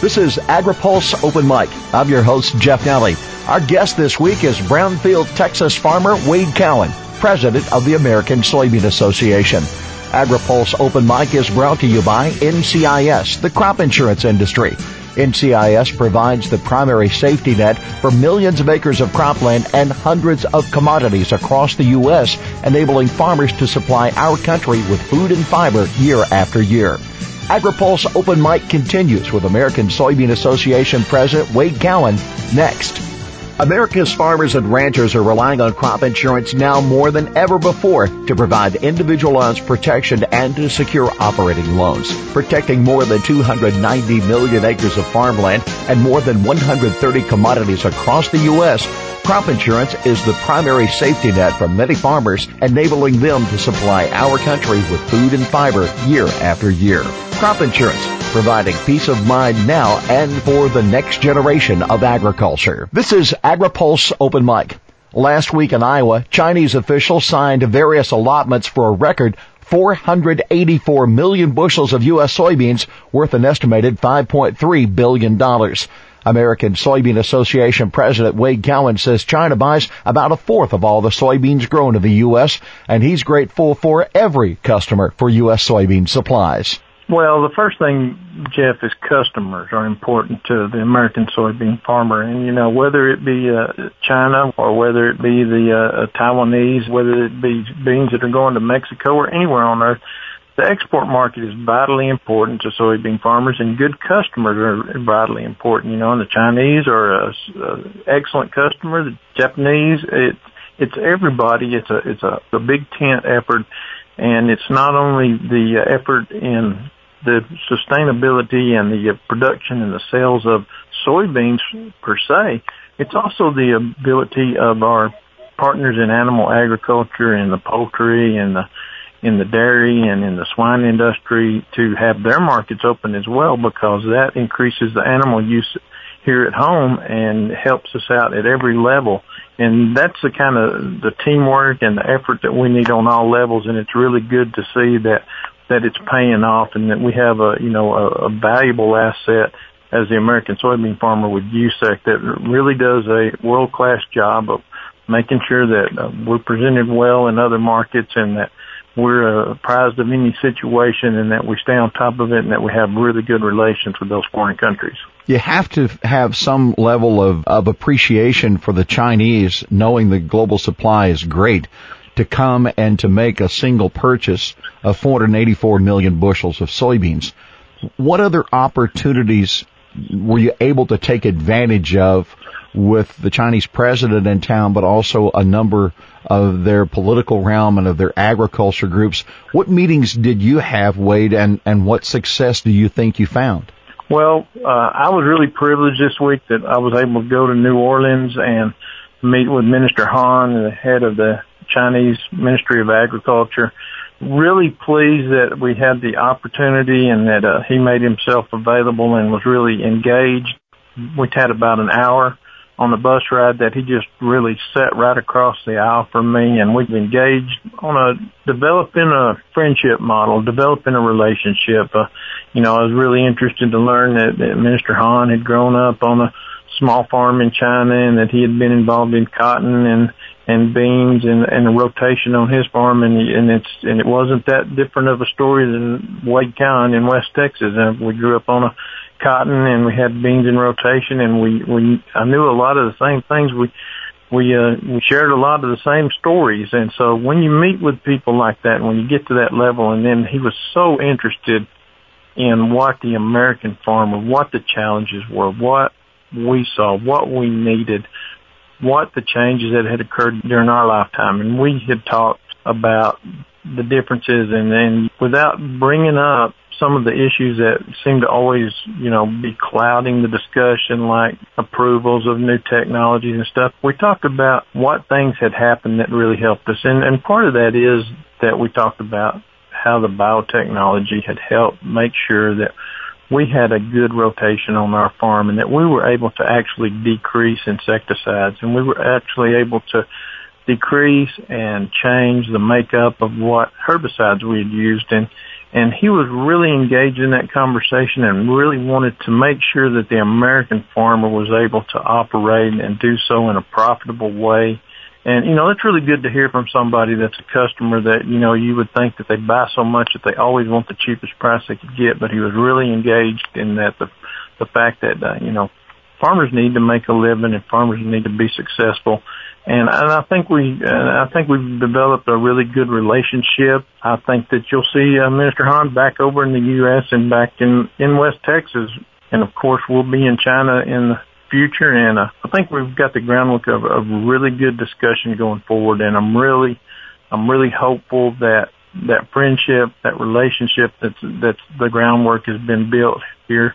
This is AgriPulse Open Mic. I'm your host, Jeff Nalley. Our guest this week is Brownfield, Texas farmer Wade Cowan, president of the American Soybean Association. AgriPulse Open Mic is brought to you by NCIS, the crop insurance industry. NCIS provides the primary safety net for millions of acres of cropland and hundreds of commodities across the U.S., enabling farmers to supply our country with food and fiber year after year. AgriPulse Open Mic continues with American Soybean Association President Wade Cowan next. America's farmers and ranchers are relying on crop insurance now more than ever before to provide individualized protection and to secure operating loans. Protecting more than 290 million acres of farmland and more than 130 commodities across the U.S., crop insurance is the primary safety net for many farmers, enabling them to supply our country with food and fiber year after year. Crop insurance providing peace of mind now and for the next generation of agriculture. This is AgriPulse Open Mic. Last week in Iowa, Chinese officials signed various allotments for a record 484 million bushels of U.S. soybeans worth an estimated $5.3 billion. American Soybean Association President Wade Cowan says China buys about a fourth of all the soybeans grown in the U.S., and he's grateful for every customer for U.S. soybean supplies. Well, the first thing, Jeff, is customers are important to the American soybean farmer. And, you know, whether it be uh, China or whether it be the uh, Taiwanese, whether it be beans that are going to Mexico or anywhere on earth, the export market is vitally important to soybean farmers and good customers are vitally important, you know, and the Chinese are a, a excellent customer, the Japanese, it, it's everybody. It's a, it's a, a big tent effort and it's not only the effort in the sustainability and the uh, production and the sales of soybeans per se, it's also the ability of our partners in animal agriculture and the poultry and the in the dairy and in the swine industry to have their markets open as well because that increases the animal use here at home and helps us out at every level. And that's the kind of the teamwork and the effort that we need on all levels. And it's really good to see that that it's paying off and that we have a, you know, a, a valuable asset as the American soybean farmer with USSEC that really does a world class job of making sure that uh, we're presented well in other markets and that we're uh, apprised of any situation and that we stay on top of it and that we have really good relations with those foreign countries. You have to have some level of, of appreciation for the Chinese knowing the global supply is great to come and to make a single purchase of 484 million bushels of soybeans. What other opportunities were you able to take advantage of with the Chinese president in town, but also a number of their political realm and of their agriculture groups? What meetings did you have, Wade, and, and what success do you think you found? Well, uh, I was really privileged this week that I was able to go to New Orleans and meet with Minister Han, the head of the Chinese Ministry of Agriculture. Really pleased that we had the opportunity and that uh, he made himself available and was really engaged. We had about an hour on the bus ride that he just really sat right across the aisle from me and we've engaged on a developing a friendship model, developing a relationship. Uh, you know, I was really interested to learn that, that Minister Han had grown up on a small farm in China and that he had been involved in cotton and and beans and and a rotation on his farm. And and it's and it wasn't that different of a story than Wade Cowan in West Texas. And we grew up on a cotton and we had beans in rotation and we we I knew a lot of the same things. We we uh we shared a lot of the same stories. And so when you meet with people like that when you get to that level and then he was so interested in what the American farmer what the challenges were what we saw, what we needed, what the changes that had occurred during our lifetime. And we had talked about the differences and then without bringing up some of the issues that seem to always, you know, be clouding the discussion like approvals of new technologies and stuff. We talked about what things had happened that really helped us. And, and part of that is that we talked about how the biotechnology had helped make sure that we had a good rotation on our farm and that we were able to actually decrease insecticides and we were actually able to decrease and change the makeup of what herbicides we had used and And he was really engaged in that conversation and really wanted to make sure that the American farmer was able to operate and do so in a profitable way. And, you know, it's really good to hear from somebody that's a customer that, you know, you would think that they buy so much that they always want the cheapest price they could get, but he was really engaged in that the, the fact that, uh, you know, farmers need to make a living and farmers need to be successful. And, and I think we, uh, I think we've developed a really good relationship. I think that you'll see uh, Minister Han back over in the U.S. and back in in West Texas, and of course we'll be in China in future. And uh, I think we've got the groundwork of a really good discussion going forward. And I'm really, I'm really hopeful that that friendship, that relationship, that's that's the groundwork has been built here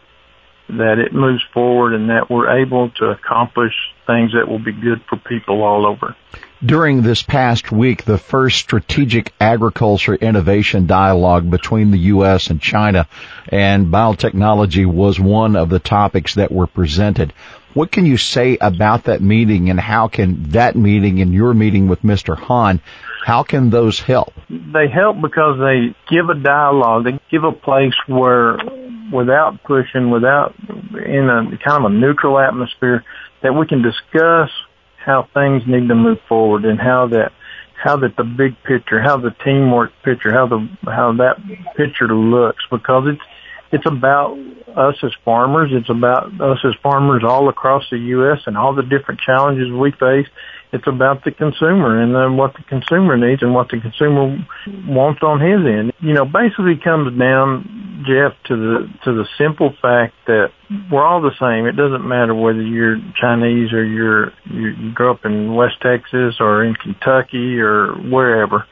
that it moves forward and that we're able to accomplish things that will be good for people all over. During this past week, the first strategic agriculture innovation dialogue between the U.S. and China and biotechnology was one of the topics that were presented. What can you say about that meeting and how can that meeting and your meeting with Mr. Han, how can those help? They help because they give a dialogue. They give a place where without pushing, without in a kind of a neutral atmosphere, that we can discuss how things need to move forward and how that how that the big picture, how the teamwork picture, how the how that picture looks because it's it's about us as farmers. It's about us as farmers all across the U.S. and all the different challenges we face. It's about the consumer and then what the consumer needs and what the consumer wants on his end. You know, basically comes down, Jeff, to the to the simple fact that we're all the same. It doesn't matter whether you're Chinese or you're you, grew up in West Texas or in Kentucky or wherever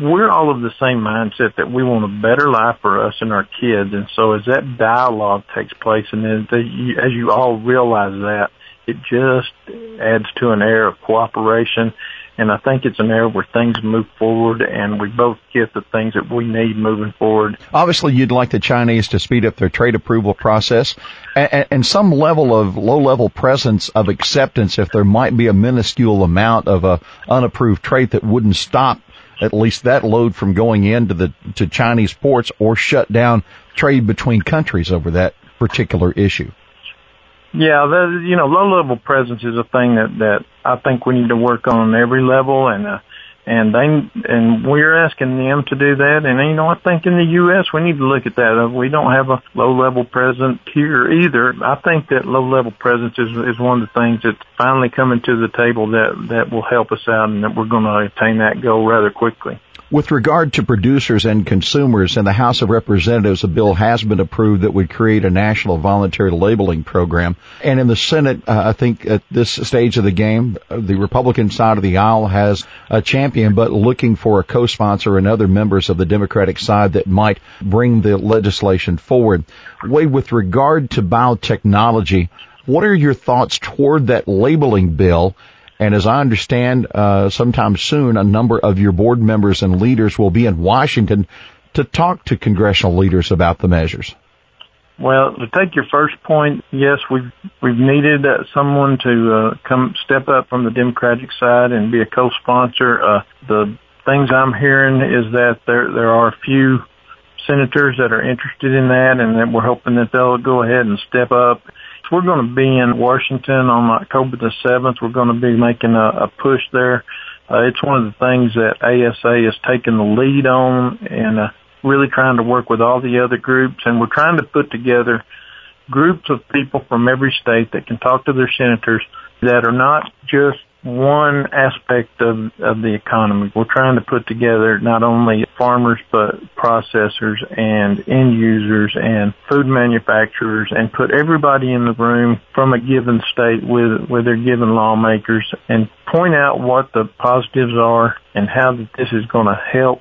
we're all of the same mindset that we want a better life for us and our kids. And so as that dialogue takes place and then the, as you all realize that, it just adds to an air of cooperation. And I think it's an area where things move forward and we both get the things that we need moving forward. Obviously, you'd like the Chinese to speed up their trade approval process and, and some level of low level presence of acceptance if there might be a minuscule amount of a unapproved trade that wouldn't stop at least that load from going into the to Chinese ports or shut down trade between countries over that particular issue. Yeah, the, you know, low level presence is a thing that that I think we need to work on every level, and uh, and they and we're asking them to do that. And you know, I think in the U.S. we need to look at that. We don't have a low level presence here either. I think that low level presence is is one of the things that's finally coming to the table that that will help us out, and that we're going to attain that goal rather quickly. With regard to producers and consumers, in the House of Representatives, a bill has been approved that would create a national voluntary labeling program. And in the Senate, uh, I think at this stage of the game, the Republican side of the aisle has a champion, but looking for a co-sponsor and other members of the Democratic side that might bring the legislation forward. Wade with regard to biotechnology, what are your thoughts toward that labeling bill? And as I understand, uh, sometime soon, a number of your board members and leaders will be in Washington to talk to congressional leaders about the measures. Well, to take your first point, yes, we've we've needed uh, someone to uh, come step up from the Democratic side and be a co-sponsor. Uh, the things I'm hearing is that there there are a few senators that are interested in that, and that we're hoping that they'll go ahead and step up we're going to be in Washington on October the 7th. We're going to be making a, a push there. Uh, it's one of the things that ASA is taking the lead on and uh, really trying to work with all the other groups. And we're trying to put together groups of people from every state that can talk to their senators that are not just one aspect of, of the economy. We're trying to put together not only farmers, but processors and end users and food manufacturers and put everybody in the room from a given state with, with their given lawmakers and point out what the positives are and how that this is going to help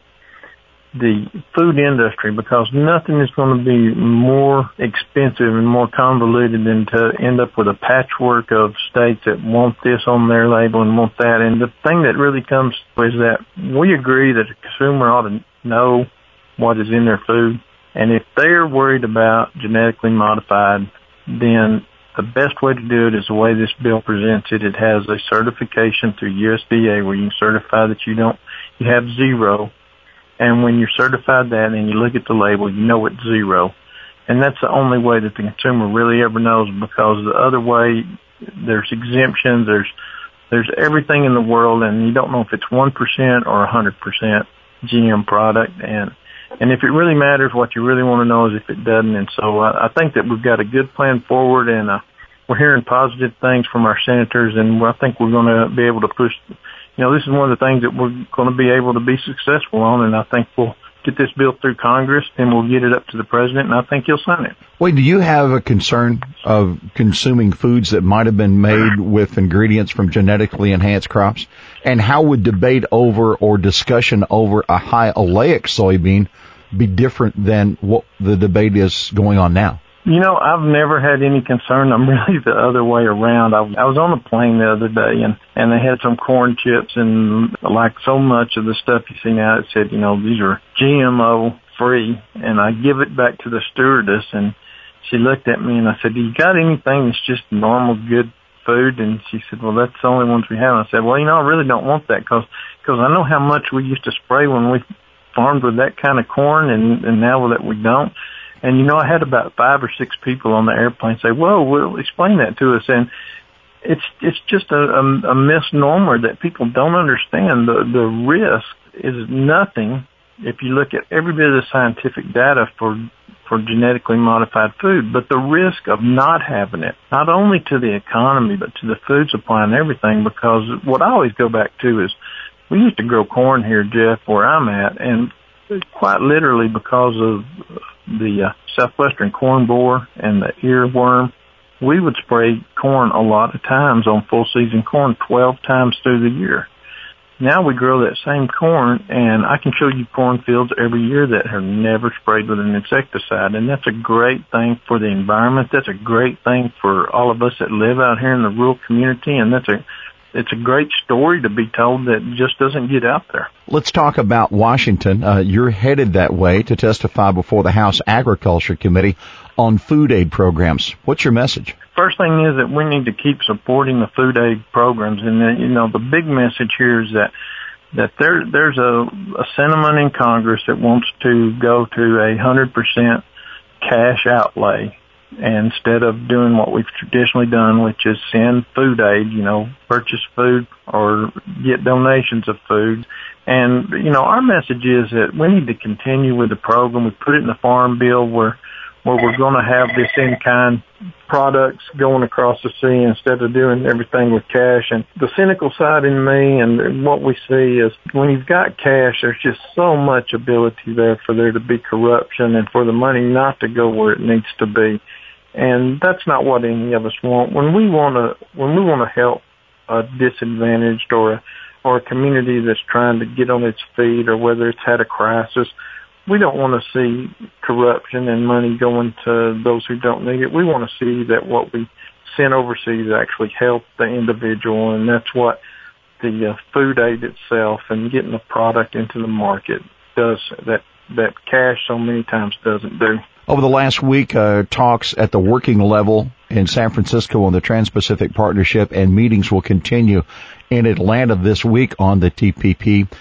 the food industry because nothing is going to be more expensive and more convoluted than to end up with a patchwork of states that want this on their label and want that. And the thing that really comes is that we agree that the consumer ought to know what is in their food. And if they're worried about genetically modified, then the best way to do it is the way this bill presents it. It has a certification through USDA where you can certify that you don't, you have zero And when you're certified that and you look at the label, you know it's zero. And that's the only way that the consumer really ever knows because the other way, there's exemptions, there's, there's everything in the world and you don't know if it's 1% or 100% GM product. And, and if it really matters, what you really want to know is if it doesn't. And so I, I think that we've got a good plan forward and, uh, we're hearing positive things from our senators and I think we're going to be able to push, you know, this is one of the things that we're going to be able to be successful on and I think we'll, get this bill through Congress, and we'll get it up to the president, and I think he'll sign it. Wade, do you have a concern of consuming foods that might have been made with ingredients from genetically enhanced crops? And how would debate over or discussion over a high oleic soybean be different than what the debate is going on now? You know, I've never had any concern. I'm really the other way around. I, I was on a plane the other day and, and they had some corn chips and like so much of the stuff you see now, it said, you know, these are GMO free. And I give it back to the stewardess and she looked at me and I said, do you got anything that's just normal, good food? And she said, well, that's the only ones we have. And I said, well, you know, I really don't want that because, cause I know how much we used to spray when we farmed with that kind of corn and, and now that we don't. And you know, I had about five or six people on the airplane say, "Well, we'll explain that to us." And it's it's just a, a, a misnomer that people don't understand. The the risk is nothing if you look at every bit of scientific data for for genetically modified food, but the risk of not having it, not only to the economy, but to the food supply and everything, because what I always go back to is we used to grow corn here, Jeff, where I'm at, and quite literally because of the uh, southwestern corn borer and the earworm, we would spray corn a lot of times on full season corn 12 times through the year. Now we grow that same corn and I can show you cornfields every year that have never sprayed with an insecticide and that's a great thing for the environment. That's a great thing for all of us that live out here in the rural community and that's a it's a great story to be told that just doesn't get out there. Let's talk about Washington. Uh, you're headed that way to testify before the House Agriculture Committee on food aid programs. What's your message? First thing is that we need to keep supporting the food aid programs, and then, you know the big message here is that that there there's a, a sentiment in Congress that wants to go to a hundred percent cash outlay instead of doing what we've traditionally done, which is send food aid, you know, purchase food or get donations of food. And, you know, our message is that we need to continue with the program. We put it in the farm bill where, where we're going to have this in-kind products going across the sea instead of doing everything with cash. And the cynical side in me and what we see is when you've got cash, there's just so much ability there for there to be corruption and for the money not to go where it needs to be and that's not what any of us want. When we want to, when we want to help a disadvantaged or a, or a community that's trying to get on its feet, or whether it's had a crisis, we don't want to see corruption and money going to those who don't need it. We want to see that what we send overseas actually help the individual, and that's what the uh, food aid itself and getting the product into the market does. That that cash so many times doesn't do. Over the last week, uh, talks at the working level in San Francisco on the Trans-Pacific Partnership and meetings will continue in Atlanta this week on the TPP.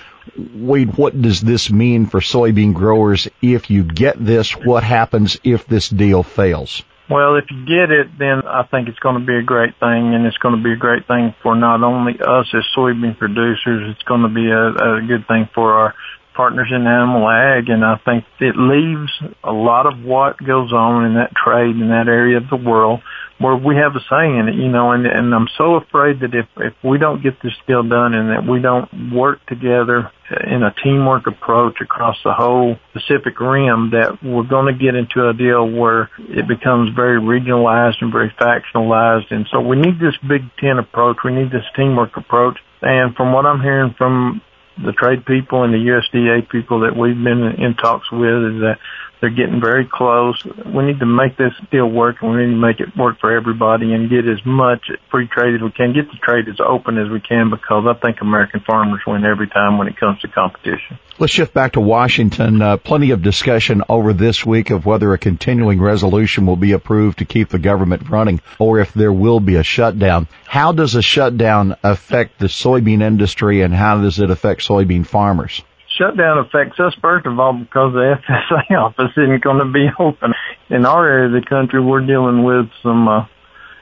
Wade, what does this mean for soybean growers if you get this? What happens if this deal fails? Well, if you get it, then I think it's going to be a great thing, and it's going to be a great thing for not only us as soybean producers, it's going to be a, a good thing for our partners in animal ag, and I think it leaves a lot of what goes on in that trade in that area of the world where we have a say in it, you know, and, and I'm so afraid that if, if we don't get this deal done and that we don't work together in a teamwork approach across the whole Pacific Rim, that we're going to get into a deal where it becomes very regionalized and very factionalized. And so we need this big tent approach. We need this teamwork approach. And from what I'm hearing from the trade people and the USDA people that we've been in talks with is that they're getting very close. We need to make this deal work and we need to make it work for everybody and get as much free trade as we can, get the trade as open as we can because I think American farmers win every time when it comes to competition. Let's shift back to Washington. Uh, plenty of discussion over this week of whether a continuing resolution will be approved to keep the government running or if there will be a shutdown. How does a shutdown affect the soybean industry and how does it affect soybean farmers? Shutdown affects us first of all because the FSA office isn't going to be open. In our area of the country, we're dealing with some uh,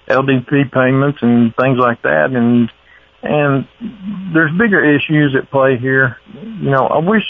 LDP payments and things like that, and and there's bigger issues at play here. You know, I wish,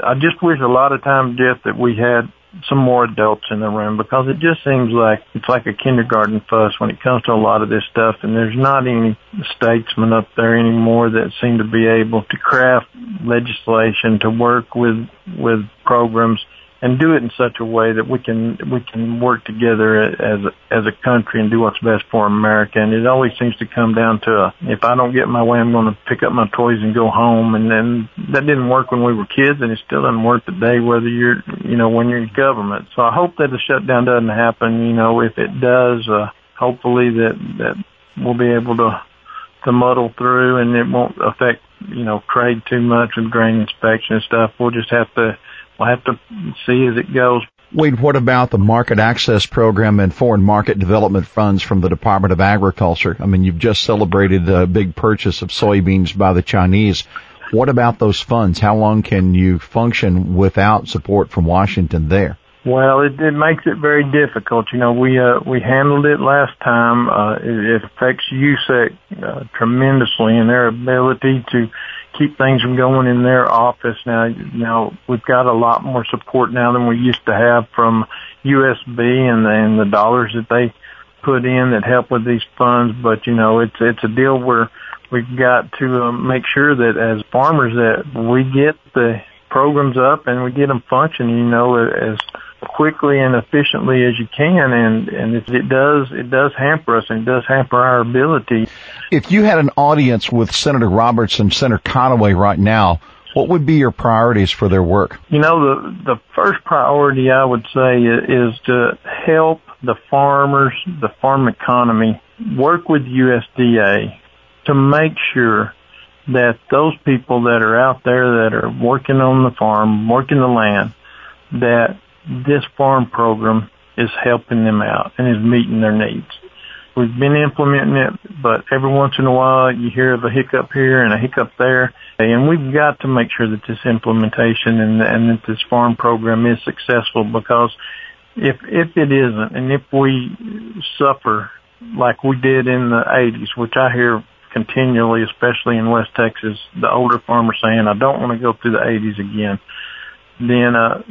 I just wish a lot of times, Jeff, that we had some more adults in the room because it just seems like it's like a kindergarten fuss when it comes to a lot of this stuff and there's not any statesmen up there anymore that seem to be able to craft legislation to work with with programs and do it in such a way that we can we can work together as as a country and do what's best for America. And it always seems to come down to a, if I don't get my way, I'm going to pick up my toys and go home. And then that didn't work when we were kids, and it still doesn't work today, whether you're you know when you're in government. So I hope that the shutdown doesn't happen. You know, if it does, uh, hopefully that that we'll be able to to muddle through and it won't affect you know trade too much with grain inspection and stuff. We'll just have to we'll have to see as it goes. Wade, what about the market access program and foreign market development funds from the Department of Agriculture? I mean, you've just celebrated a big purchase of soybeans by the Chinese. What about those funds? How long can you function without support from Washington there? Well, it, it makes it very difficult. You know, we uh, we handled it last time. Uh, it, it affects USSEC uh, tremendously in their ability to keep things from going in their office. Now, now we've got a lot more support now than we used to have from USB and the, and the dollars that they put in that help with these funds. But you know, it's it's a deal where we've got to uh, make sure that as farmers that we get the programs up and we get them functioning. You know, as quickly and efficiently as you can and and it, it does it does hamper us and it does hamper our ability. If you had an audience with senator roberts and senator conaway right now what would be your priorities for their work? You know the the first priority i would say is to help the farmers the farm economy work with usda to make sure that those people that are out there that are working on the farm working the land that this farm program is helping them out and is meeting their needs. We've been implementing it, but every once in a while you hear of a hiccup here and a hiccup there. And we've got to make sure that this implementation and, and that this farm program is successful because if, if it isn't and if we suffer like we did in the 80s, which I hear continually, especially in West Texas, the older farmers saying, I don't want to go through the 80s again, then, uh,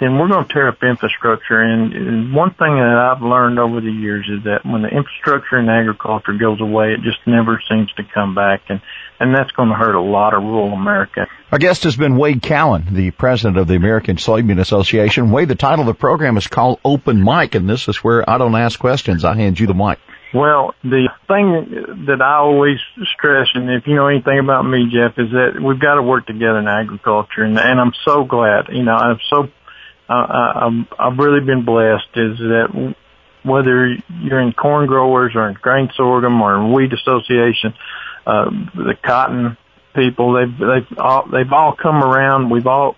then we're going to tear up infrastructure. And, and one thing that I've learned over the years is that when the infrastructure in agriculture goes away, it just never seems to come back. And, and that's going to hurt a lot of rural America. Our guest has been Wade Cowan, the president of the American Soybean Association. Wade, the title of the program is called Open Mic, and this is where I don't ask questions. I hand you the mic. Well, the thing that I always stress, and if you know anything about me, Jeff, is that we've got to work together in agriculture, and, and I'm so glad. You know, I'm so I, I've really been blessed is that whether you're in corn growers or in grain sorghum or in wheat association, uh, the cotton people, they've, they've all, they've all come around. We've all,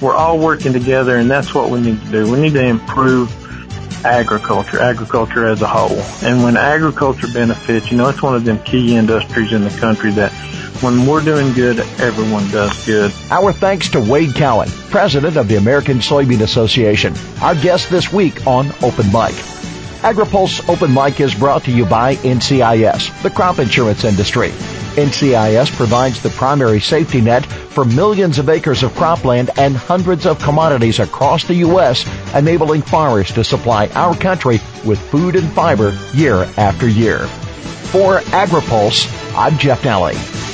we're all working together and that's what we need to do. We need to improve agriculture, agriculture as a whole. And when agriculture benefits, you know, it's one of them key industries in the country that when we're doing good, everyone does good. Our thanks to Wade Cowan, President of the American Soybean Association, our guest this week on Open Mic. AgriPulse Open Mic is brought to you by NCIS, the crop insurance industry. NCIS provides the primary safety net for millions of acres of cropland and hundreds of commodities across the U.S., enabling farmers to supply our country with food and fiber year after year. For AgriPulse, I'm Jeff Nalley.